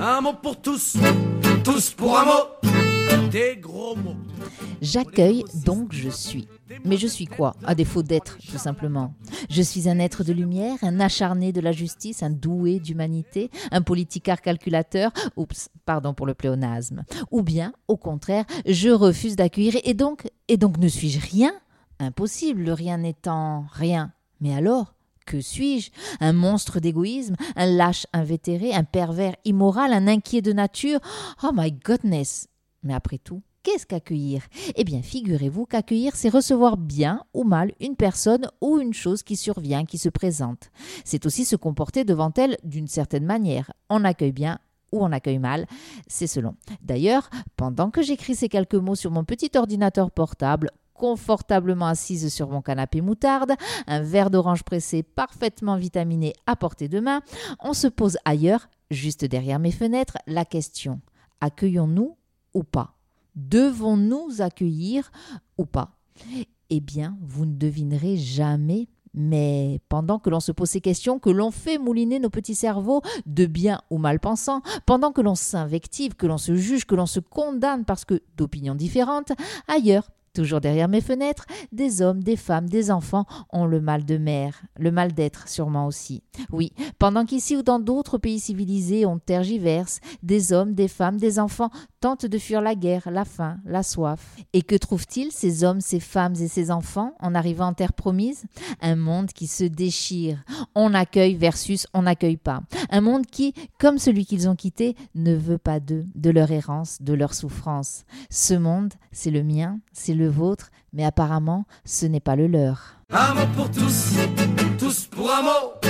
Un mot pour tous, tous pour un mot. Des gros mots. J'accueille donc je suis. Mais je suis quoi À défaut d'être, tout simplement. Je suis un être de lumière, un acharné de la justice, un doué d'humanité, un politicard calculateur, oups, pardon pour le pléonasme. Ou bien, au contraire, je refuse d'accueillir et donc, et donc ne suis-je rien? Impossible, le rien n'étant rien. Mais alors que suis-je? Un monstre d'égoïsme, un lâche invétéré, un pervers immoral, un inquiet de nature Oh my goodness Mais après tout, Qu'est-ce qu'accueillir? Eh bien, figurez-vous qu'accueillir, c'est recevoir bien ou mal une personne ou une chose qui survient, qui se présente. C'est aussi se comporter devant elle d'une certaine manière. On accueille bien ou on accueille mal, c'est selon. D'ailleurs, pendant que j'écris ces quelques mots sur mon petit ordinateur portable, confortablement assise sur mon canapé moutarde, un verre d'orange pressé parfaitement vitaminé à portée de main, on se pose ailleurs, juste derrière mes fenêtres, la question accueillons-nous ou pas? Devons-nous accueillir ou pas? Eh bien, vous ne devinerez jamais mais pendant que l'on se pose ces questions, que l'on fait mouliner nos petits cerveaux de bien ou mal pensants, pendant que l'on s'invective, que l'on se juge, que l'on se condamne parce que d'opinions différentes, ailleurs, Toujours derrière mes fenêtres, des hommes, des femmes, des enfants ont le mal de mer, le mal d'être sûrement aussi. Oui, pendant qu'ici ou dans d'autres pays civilisés on tergiverse, des hommes, des femmes, des enfants tentent de fuir la guerre, la faim, la soif. Et que trouvent-ils, ces hommes, ces femmes et ces enfants, en arrivant en terre promise? Un monde qui se déchire. On accueille versus on n'accueille pas. Un monde qui, comme celui qu'ils ont quitté, ne veut pas d'eux, de leur errance, de leur souffrance. Ce monde, c'est le mien, c'est le vôtre, mais apparemment ce n'est pas le leur. Un mot pour tous, tous pour un mot.